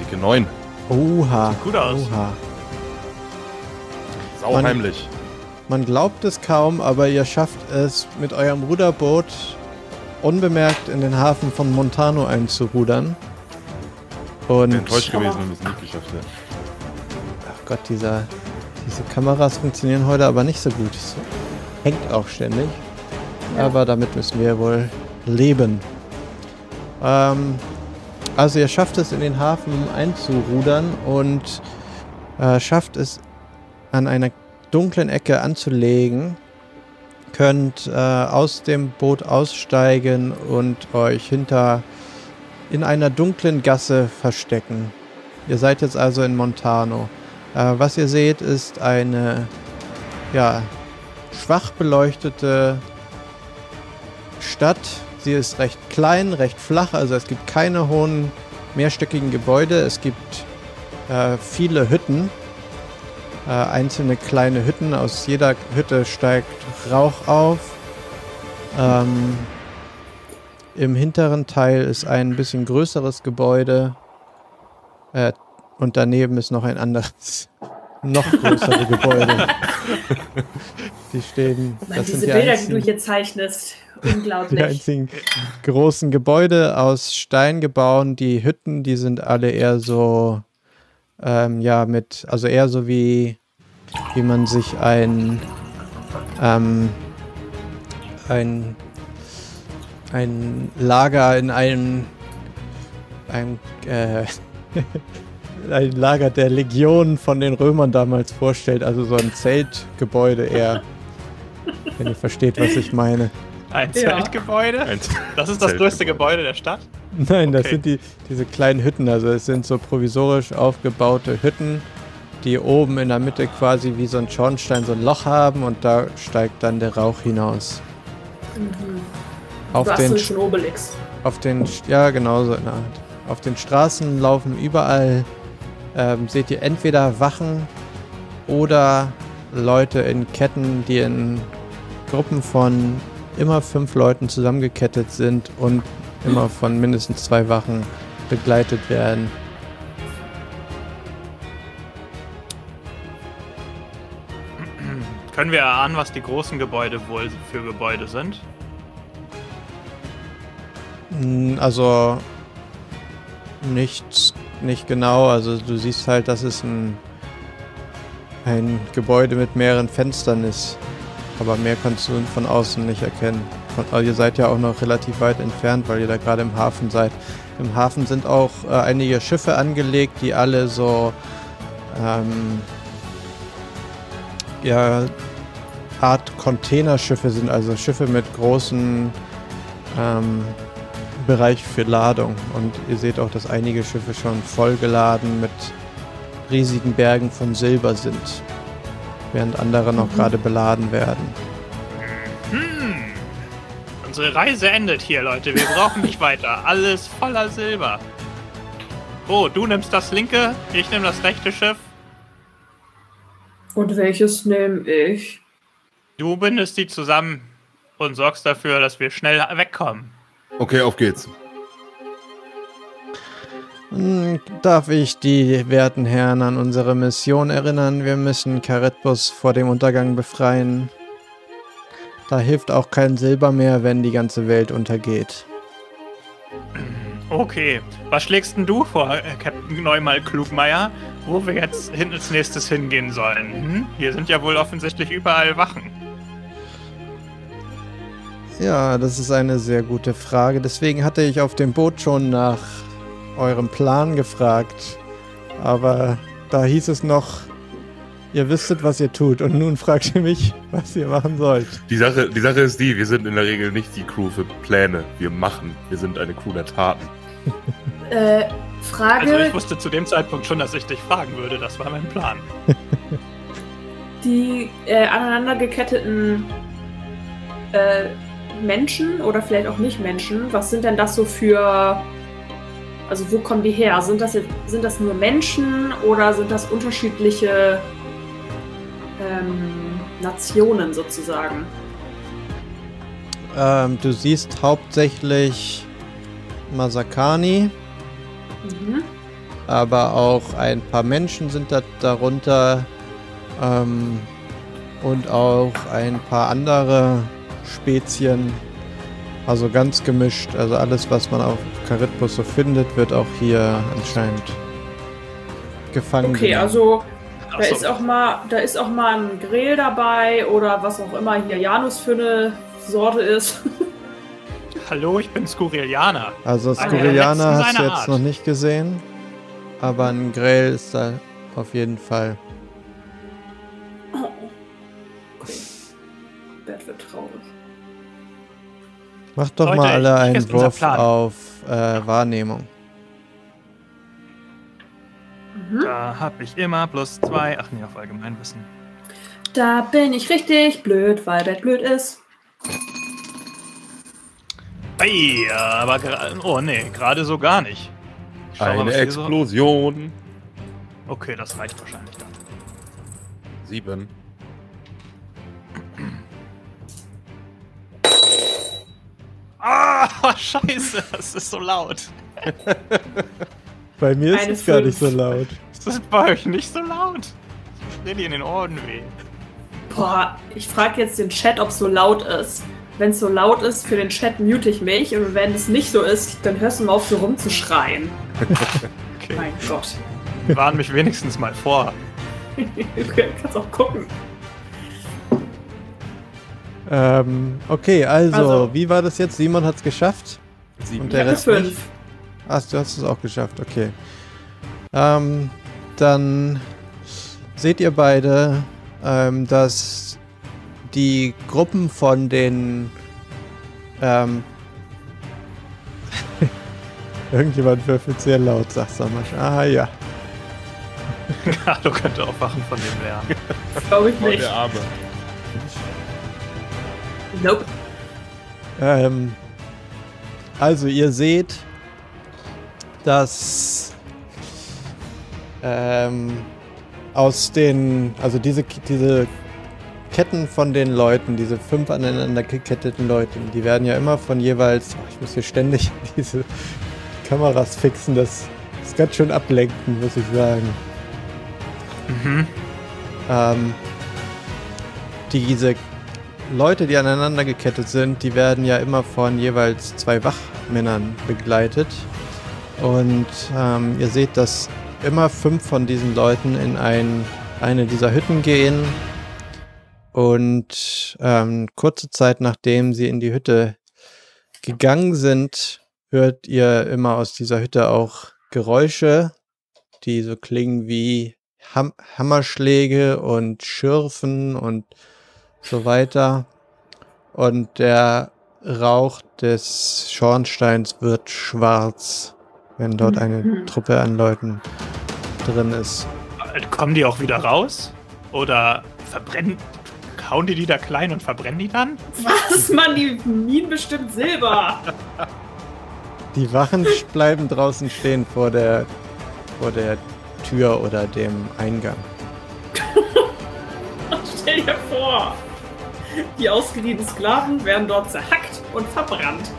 Dicke 9. Oha. Sieht gut aus. Oha. Sauheimlich. Man glaubt es kaum, aber ihr schafft es mit eurem Ruderboot unbemerkt in den Hafen von Montano einzurudern. Und Ich bin enttäuscht gewesen, wenn wir es nicht geschafft hätten. ach Gott, dieser, diese Kameras funktionieren heute aber nicht so gut. Es hängt auch ständig. Aber damit müssen wir wohl leben. Ähm, also ihr schafft es in den Hafen einzurudern und äh, schafft es an einer dunklen Ecke anzulegen. Könnt äh, aus dem Boot aussteigen und euch hinter in einer dunklen Gasse verstecken. Ihr seid jetzt also in Montano. Äh, was ihr seht, ist eine ja, schwach beleuchtete Stadt. Sie ist recht klein, recht flach, also es gibt keine hohen mehrstöckigen Gebäude. Es gibt äh, viele Hütten, äh, einzelne kleine Hütten. Aus jeder Hütte steigt Rauch auf. Ähm, Im hinteren Teil ist ein bisschen größeres Gebäude. Äh, und daneben ist noch ein anderes, [laughs] noch größere Gebäude. Die stehen. Mann, Das sind diese die Bilder, die du einzigen, hier zeichnest. [laughs] die Unglaublich. einzigen großen Gebäude aus Stein gebaut. Die Hütten, die sind alle eher so, ähm, ja, mit, also eher so wie, wie man sich ein, ähm, ein, ein Lager in einem, einem, äh, [laughs] ein Lager der Legion von den Römern damals vorstellt. Also so ein Zeltgebäude eher. Wenn ihr versteht, was ich meine. Ein Ja. Zeltgebäude? Ein Das ist das größte. Gebäude der Stadt? [laughs] Nein, das Okay. sind die, diese kleinen Hütten. Also es sind so provisorisch aufgebaute Hütten, die oben in der Mitte quasi wie so ein Schornstein so ein Loch haben und da steigt dann der Rauch hinaus. Mhm. Auf du den, schon Obelix. auf den, ja genau so in der Art. Auf den Straßen laufen überall, ähm, seht ihr entweder Wachen oder Leute in Ketten, die in Gruppen von immer fünf Leuten zusammengekettet sind und immer von mindestens zwei Wachen begleitet werden. Können wir erahnen, was die großen Gebäude wohl für Gebäude sind? Mm, Also nichts, nicht genau. Also du siehst halt, dass es ein, ein Gebäude mit mehreren Fenstern ist. Aber mehr kannst du von außen nicht erkennen. Von, also ihr seid ja auch noch relativ weit entfernt, weil ihr da gerade im Hafen seid. Im Hafen sind auch äh, einige Schiffe angelegt, die alle so ähm, ja, Art Containerschiffe sind, also Schiffe mit großen ähm, Bereich für Ladung. Und ihr seht auch, dass einige Schiffe schon vollgeladen mit riesigen Bergen von Silber sind, während andere noch gerade beladen werden. Unsere Reise endet hier, Leute. Wir brauchen nicht weiter. Alles voller Silber. Oh, du nimmst das linke, ich nehme das rechte Schiff. Und welches nehme ich? Du bindest die zusammen und sorgst dafür, dass wir schnell wegkommen. Okay, auf geht's. Hm, Darf ich die werten Herren an unsere Mission erinnern? Wir müssen Karetbus vor dem Untergang befreien. Da hilft auch kein Silber mehr, wenn die ganze Welt untergeht. Okay, was schlägst denn du vor, äh, Captain Neumal Klugmeier, wo wir jetzt hin als nächstes hingehen sollen? Hm? Hier sind ja wohl offensichtlich überall Wachen. Ja, das ist eine sehr gute Frage. Deswegen hatte ich auf dem Boot schon nach eurem Plan gefragt. Aber da hieß es noch, ihr wisstet, was ihr tut. Und nun fragt ihr mich, was ihr machen sollt. Die Sache, die Sache ist die, wir sind in der Regel nicht die Crew für Pläne. Wir machen. Wir sind eine Crew der Taten. [laughs] Äh, Frage. Also ich wusste zu dem Zeitpunkt schon, dass ich dich fragen würde. Das war mein Plan. [laughs] die äh, aneinander geketteten äh, Menschen oder vielleicht auch nicht Menschen, was sind denn das so für. Also, wo kommen die her? Sind das, jetzt, sind das nur Menschen oder sind das unterschiedliche ähm, Nationen sozusagen? Ähm, du siehst hauptsächlich Masakani, Mhm. aber auch ein paar Menschen sind da darunter. Ähm, und auch ein paar andere Spezien. Also ganz gemischt. Also alles, was man auf Charitbus so findet, wird auch hier anscheinend gefangen. Okay, genommen. also da so. ist auch mal, da ist auch mal ein Grill dabei oder was auch immer hier Janus für eine Sorte ist. [laughs] Hallo, ich bin Skurilianer. Also letzten hast du jetzt Art. noch nicht gesehen. Aber ein Grail ist da auf jeden Fall. [laughs] Okay. Bert wird traurig. Macht doch Leute, mal alle einen Wurf auf äh, Wahrnehmung. Mhm. Da habe ich immer plus zwei. Ach nee, auf Allgemeinwissen. Da bin ich richtig blöd, weil Bert blöd ist. Ei, aber gra- oh nee, gerade so gar nicht. Schau mal, Eine was hier so- Explosion. Okay, das reicht wahrscheinlich dann. Sieben. Ah, [laughs] scheiße, das ist so laut. Bei mir ist Eine es gar nicht Fünf. so laut. Das ist bei euch nicht so laut. Stell dir in den Ohren weh. Boah, ich frage jetzt den Chat, ob es so laut ist. Wenn es so laut ist, für den Chat mute ich mich. Und wenn es nicht so ist, dann hörst du mal auf, so rumzuschreien. [laughs] Okay. Mein Gott. Warn mich wenigstens mal vor. [laughs] Du kannst auch gucken. Ähm, okay, also, Also. wie war das jetzt? Simon hat es geschafft. Sieben. Und Ich der Rest nicht? fünf. Ach, du hast es auch geschafft, okay. Ähm, dann seht ihr beide, ähm, dass die Gruppen von den ähm, [laughs] Irgendjemand würfelt sehr laut, sagt Samasch. Ah ja. [laughs] Carlo könnte auch Wachen von dem lernen. Glaube ich nicht. der Arme. Nope. Ähm, also ihr seht, dass ähm, aus den, also diese, diese Ketten von den Leuten, diese fünf aneinander geketteten Leute, die werden ja immer von jeweils, oh, ich muss hier ständig [laughs] diese Kameras fixen, das ist ganz schön ablenkend, muss ich sagen. Mhm. Ähm, diese Leute, die aneinander gekettet sind, die werden ja immer von jeweils zwei Wachmännern begleitet. Und ähm, ihr seht, dass immer fünf von diesen Leuten in ein, eine dieser Hütten gehen. Und ähm, kurze Zeit nachdem sie in die Hütte gegangen sind, hört ihr immer aus dieser Hütte auch Geräusche, die so klingen wie Ham Hammerschläge und Schürfen und so weiter. Und der Rauch des Schornsteins wird schwarz, wenn dort eine Mhm. Truppe an Leuten drin ist. Kommen die auch wieder raus? Oder verbrennen. Hauen die die da klein und verbrennen die dann? Was, Mann, die Minen bestimmt Silber. Die Wachen bleiben draußen stehen vor der, vor der Tür oder dem Eingang. [laughs] Stell dir vor. Die ausgeliehenen Sklaven werden dort zerhackt und verbrannt.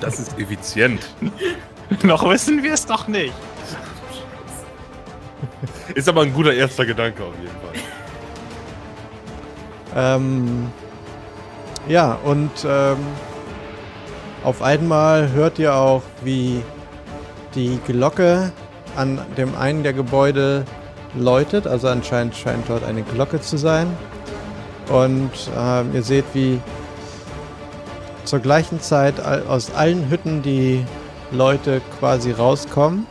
Das ist effizient. [laughs] Noch wissen wir es doch nicht. [laughs] Ist aber ein guter erster Gedanke auf jeden Fall. Ähm, ja, und ähm, auf einmal hört ihr auch, wie die Glocke an dem einen der Gebäude läutet. Also anscheinend scheint dort eine Glocke zu sein. Und ähm, ihr seht, wie zur gleichen Zeit aus allen Hütten die Leute quasi rauskommen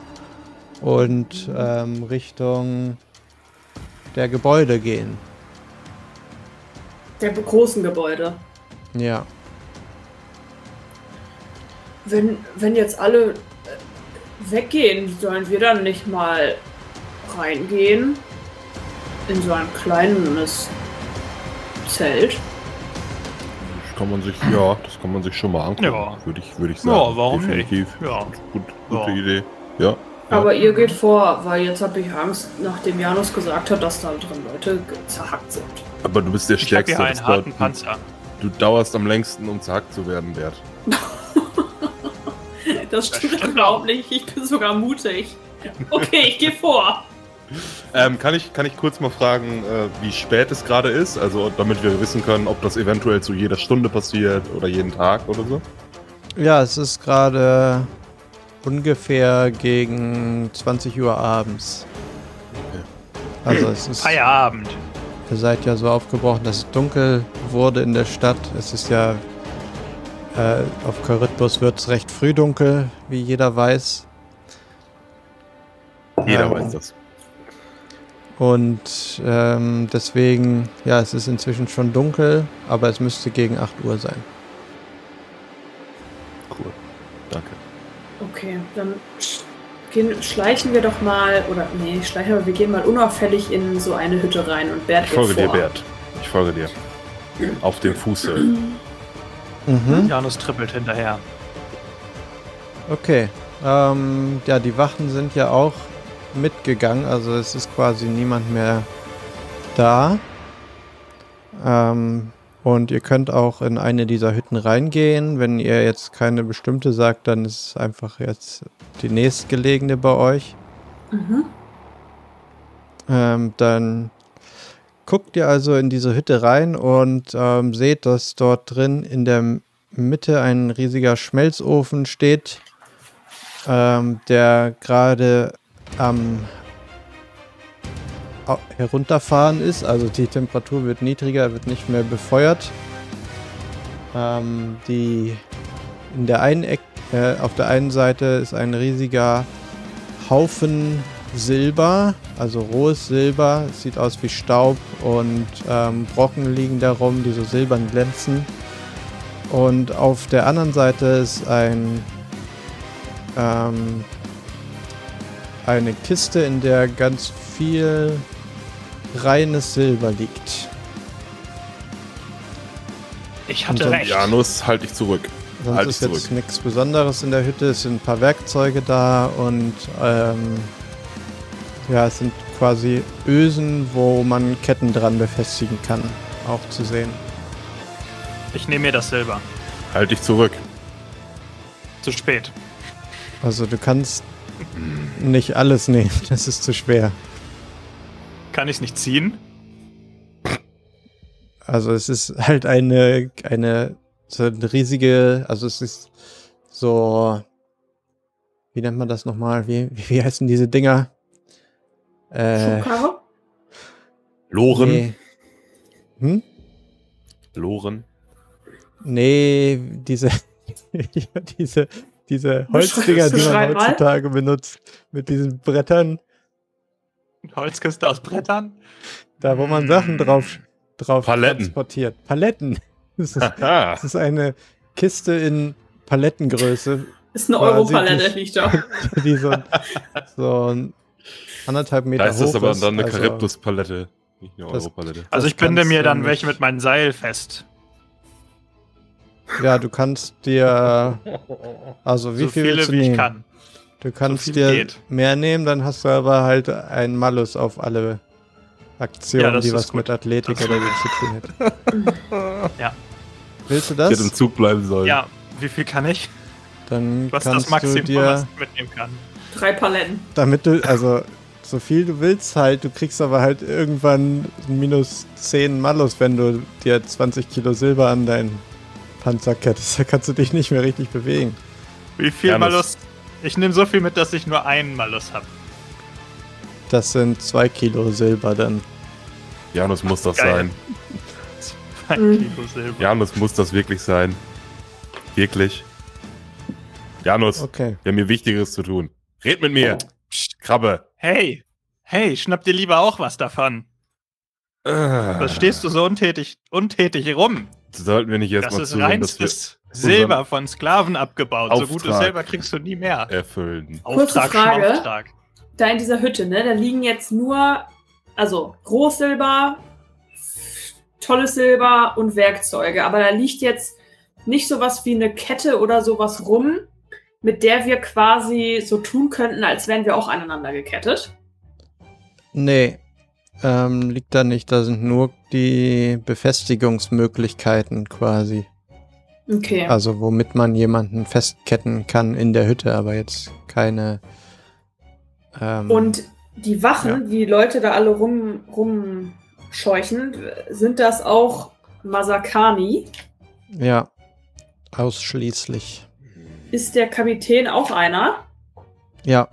und ähm, Richtung der Gebäude gehen. Der großen Gebäude. Ja. Wenn, wenn jetzt alle äh, weggehen, sollen wir dann nicht mal reingehen? In so ein kleines Zelt? Das kann man sich, ja, das kann man sich schon mal angucken. Ja. Würde ich, würde ich sagen. Ja, warum Definitiv. nicht? Ja. Gut, gute Ja. Idee. Ja. Aber ihr geht vor, weil jetzt habe ich Angst, nachdem Janus gesagt hat, dass da drin Leute zerhackt sind. Aber du bist der Ich habe Stärkste. hier das einen harten Panzer. Du dauerst am längsten, um zerhackt zu werden, Bert. [laughs] Das stimmt stimmt überhaupt nicht. Ich bin sogar mutig. Okay, ich gehe vor. Ähm, kann, ich, kann ich kurz mal fragen, äh, wie spät es gerade ist? Also, damit wir wissen können, ob das eventuell zu jeder Stunde passiert oder jeden Tag oder so? Ja, es ist gerade ungefähr gegen 20 Uhr abends. Also es ist, Feierabend. ihr seid ja so aufgebrochen, dass es dunkel wurde in der Stadt. Es ist ja äh, auf Charybdis wird es recht früh dunkel, wie jeder weiß. Jeder Ähm, weiß das. Und ähm, deswegen, ja, es ist inzwischen schon dunkel, aber es müsste gegen 8 Uhr sein. Cool. Danke. Okay, dann gehen, schleichen wir doch mal, oder nee, schleichen wir, wir gehen mal unauffällig in so eine Hütte rein und Bert Ich folge vor. dir, Bert. Ich folge dir. Auf dem Fuße. Mhm. Janus trippelt hinterher. Okay. Ähm, ja, die Wachen sind ja auch mitgegangen, also es ist quasi niemand mehr da. Ähm, und ihr könnt auch in eine dieser Hütten reingehen. Wenn ihr jetzt keine bestimmte sagt, dann ist es einfach jetzt die nächstgelegene bei euch. Mhm. Ähm, dann guckt ihr also in diese Hütte rein und ähm, seht, dass dort drin in der Mitte ein riesiger Schmelzofen steht, ähm, der gerade am herunterfahren ist. Also die Temperatur wird niedriger, wird nicht mehr befeuert. Ähm, die in der einen Eck, äh, auf der einen Seite ist ein riesiger Haufen Silber, also rohes Silber. Es sieht aus wie Staub und ähm, Brocken liegen da rum, die so silbern glänzen. Und auf der anderen Seite ist ein ähm, eine Kiste, in der ganz viel reines Silber liegt. Ich hatte recht. Janus, halt dich zurück. Sonst Halt ist jetzt nichts Besonderes in der Hütte. Es sind ein paar Werkzeuge da und ähm, ja, es sind quasi Ösen, wo man Ketten dran befestigen kann, auch zu sehen. Ich nehme mir das Silber. Halt dich zurück. Zu spät. Also du kannst nicht alles nehmen, [laughs] das ist zu schwer. Kann ich es nicht ziehen? Also es ist halt eine, eine, so eine riesige, also es ist so, wie nennt man das nochmal? Wie, wie heißen diese Dinger? Äh? Loren. nee. Hm? Loren. Nee, diese, [laughs] diese, diese Holzdinger, die man heutzutage benutzt, mit diesen Brettern, Holzkiste aus Brettern? da wo man Sachen drauf, drauf Paletten. transportiert. Paletten. [laughs] Das ist, das ist eine Kiste in Palettengröße, Ist eine Europalette, nicht- liegt [laughs] da. die so, so ein anderthalb Meter Da ist hoch das aber ist. dann eine also, Charybdis-Palette. Nicht eine Europalette. Also ich binde mir dann welche mit meinem Seil fest. Ja, du kannst dir, also wie so viel viele wie ich nehmen? kann. Du kannst viel dir geht. mehr nehmen, dann hast du aber halt einen Malus auf alle Aktionen, Ja, das die was gut. mit Athletik Das oder so zu tun hat. [laughs] Ja. Willst du Ich hätte im das? Zug bleiben sollen. Ja, wie viel kann ich? Dann Was ist das kannst du Maximum, was dir, ich mitnehmen kann? Drei Paletten. damit du, also so viel du willst halt, du kriegst aber halt irgendwann minus 10 Malus, wenn du dir 20 Kilo Silber an deinen Panzer kettest. [laughs] Da kannst du dich nicht mehr richtig bewegen. Wie viel Janus. Malus Ich nehme so viel mit, dass ich nur einen Malus habe. Das sind zwei Kilo Silber dann. Janus muss das Geil. sein. [laughs] Zwei. Kilo Silber. Janus muss das wirklich sein. Wirklich. Janus, Okay. wir haben hier Wichtigeres zu tun. Red mit mir. Psst, Krabbe. Hey, hey, schnapp dir lieber auch was davon. Äh, Was stehst du so untätig, untätig rum? Sollten wir nicht Das erstmal ist zusehen, dass wir Silber von Sklaven abgebaut. So gutes Auftrag. Silber kriegst du nie mehr. erfüllen? Kurze Auftrag, Frage. Schmauftrag. Da in dieser Hütte, ne, da liegen jetzt nur, also Großsilber, tolles Silber und Werkzeuge. Aber da liegt jetzt nicht sowas wie eine Kette oder sowas rum, mit der wir quasi so tun könnten, als wären wir auch aneinander gekettet. Nee, ähm, liegt da nicht. Da sind nur die Befestigungsmöglichkeiten quasi. Okay. Also womit man jemanden festketten kann in der Hütte, aber jetzt keine. Ähm, Und die Wachen, die Leute da alle rum, rumscheuchen, sind das auch Masakani? Ja, ausschließlich. Ist der Kapitän auch einer? Ja,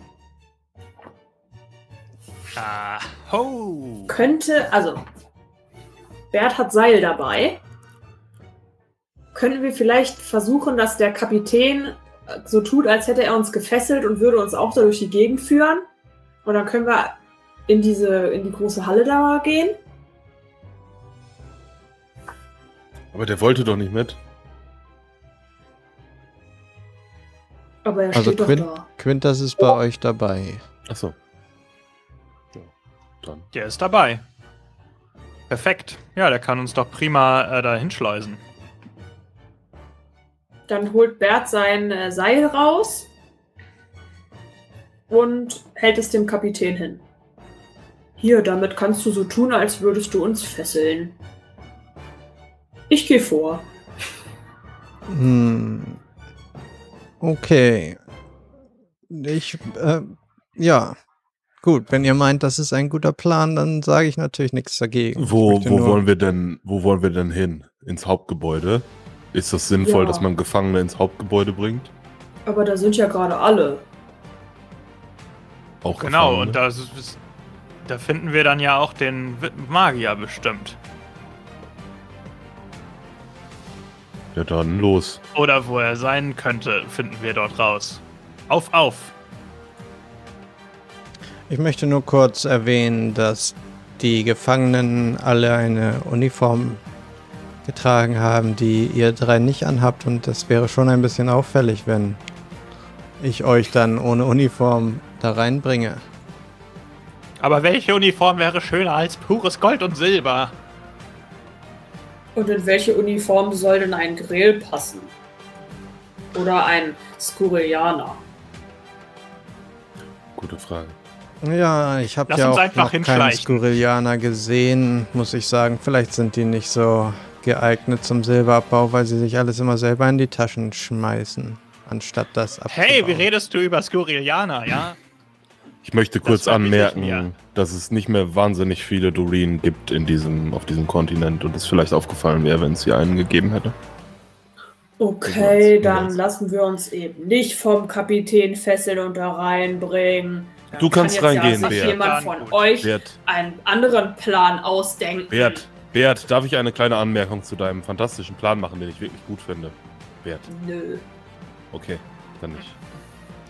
Ah, ho. Könnte, also, Bert hat Seil dabei. Könnten wir vielleicht versuchen, dass der Kapitän so tut, als hätte er uns gefesselt und würde uns auch da durch die Gegend führen? Und dann können wir in diese, in die große Halle da gehen? Aber der wollte doch nicht mit. Aber er Also steht doch Quint, da. Quintas ist bei euch dabei. Achso. Ja, dann. Der ist dabei. Perfekt. Ja, der kann uns doch prima äh, da hinschleusen. Dann holt Bert sein äh, Seil raus und hält es dem Kapitän hin. Hier, damit kannst du so tun, als würdest du uns fesseln. Ich gehe vor. Hm. Okay. Ich, äh, ja. Gut, wenn ihr meint, das ist ein guter Plan, dann sage ich natürlich nichts dagegen. Wo, wo wollen wir denn, wo wollen wir denn hin? Ins Hauptgebäude? Ist das sinnvoll, Ja. dass man Gefangene ins Hauptgebäude bringt? Aber da sind ja gerade alle. Auch Genau, Gefangene? und da, ist, ist- da finden wir dann ja auch den Magier bestimmt. Ja, dann los. Oder wo er sein könnte, finden wir dort raus. Auf, auf. Ich möchte nur kurz erwähnen, dass die Gefangenen alle eine Uniform getragen haben, die ihr drei nicht anhabt und das wäre schon ein bisschen auffällig, wenn ich euch dann ohne Uniform da reinbringe. Aber welche Uniform wäre schöner als pures Gold und Silber? Und in welche Uniform soll denn ein Grill passen? Oder ein Skurrianer? Gute Frage. Ja, ich habe ja auch noch keine hinschleichen. Skurrilianer gesehen, muss ich sagen. Vielleicht sind die nicht so geeignet zum Silberabbau, weil sie sich alles immer selber in die Taschen schmeißen, anstatt das abzubauen. Hey, wie redest du über Skurrilianer, ja? Ich möchte kurz ich mir. anmerken, dass es nicht mehr wahnsinnig viele Doreen gibt in diesem, auf diesem Kontinent und es vielleicht aufgefallen wäre, wenn es hier einen gegeben hätte. Okay, dann lassen wir uns eben nicht vom Kapitän fesseln und da reinbringen. Dann Du kannst kann jetzt reingehen, ja sich Bert. jemand von euch Bert, einen anderen Plan ausdenken. Bert, Bert, darf ich eine kleine Anmerkung zu deinem fantastischen Plan machen, den ich wirklich gut finde? Bert, Nö. okay, dann nicht.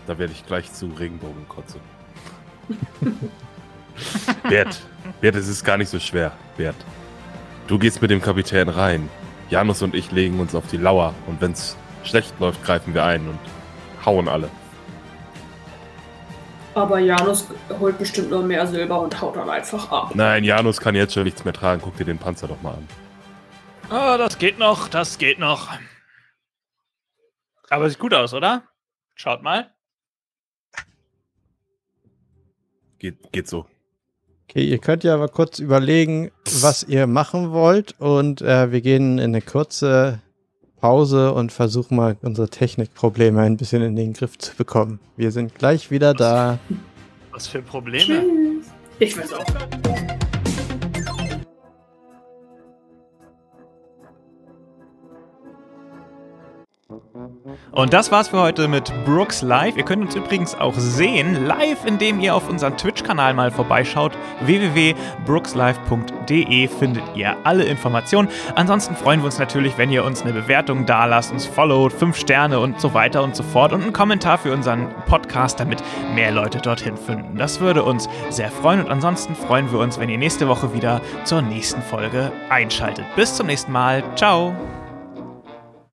Da werde ich gleich zu Regenbogenkotze. [laughs] Bert, Bert, es ist gar nicht so schwer, Bert. Du gehst mit dem Kapitän rein. Janus und ich legen uns auf die Lauer und wenn's schlecht läuft, greifen wir ein und hauen alle. Aber Janus holt bestimmt nur mehr Silber und haut dann einfach ab. Nein, Janus kann jetzt schon nichts mehr tragen. Guck dir den Panzer doch mal an. Oh, das geht noch, das geht noch. Aber sieht gut aus, oder? Schaut mal. Geht, geht so. Okay, ihr könnt ja aber kurz überlegen, was ihr machen wollt und äh, wir gehen in eine kurze Pause und versuchen mal unsere Technikprobleme ein bisschen in den Griff zu bekommen. Wir sind gleich wieder da. Was für Probleme. Tschüss. Ich weiß auch. Und das war's für heute mit Brooks Live. Ihr könnt uns übrigens auch sehen, live, indem ihr auf unseren Twitch-Kanal mal vorbeischaut. www.brookslive.de findet ihr alle Informationen. Ansonsten freuen wir uns natürlich, wenn ihr uns eine Bewertung da lasst, uns followt, fünf Sterne und so weiter und so fort und einen Kommentar für unseren Podcast, damit mehr Leute dorthin finden. Das würde uns sehr freuen und ansonsten freuen wir uns, wenn ihr nächste Woche wieder zur nächsten Folge einschaltet. Bis zum nächsten Mal. Ciao.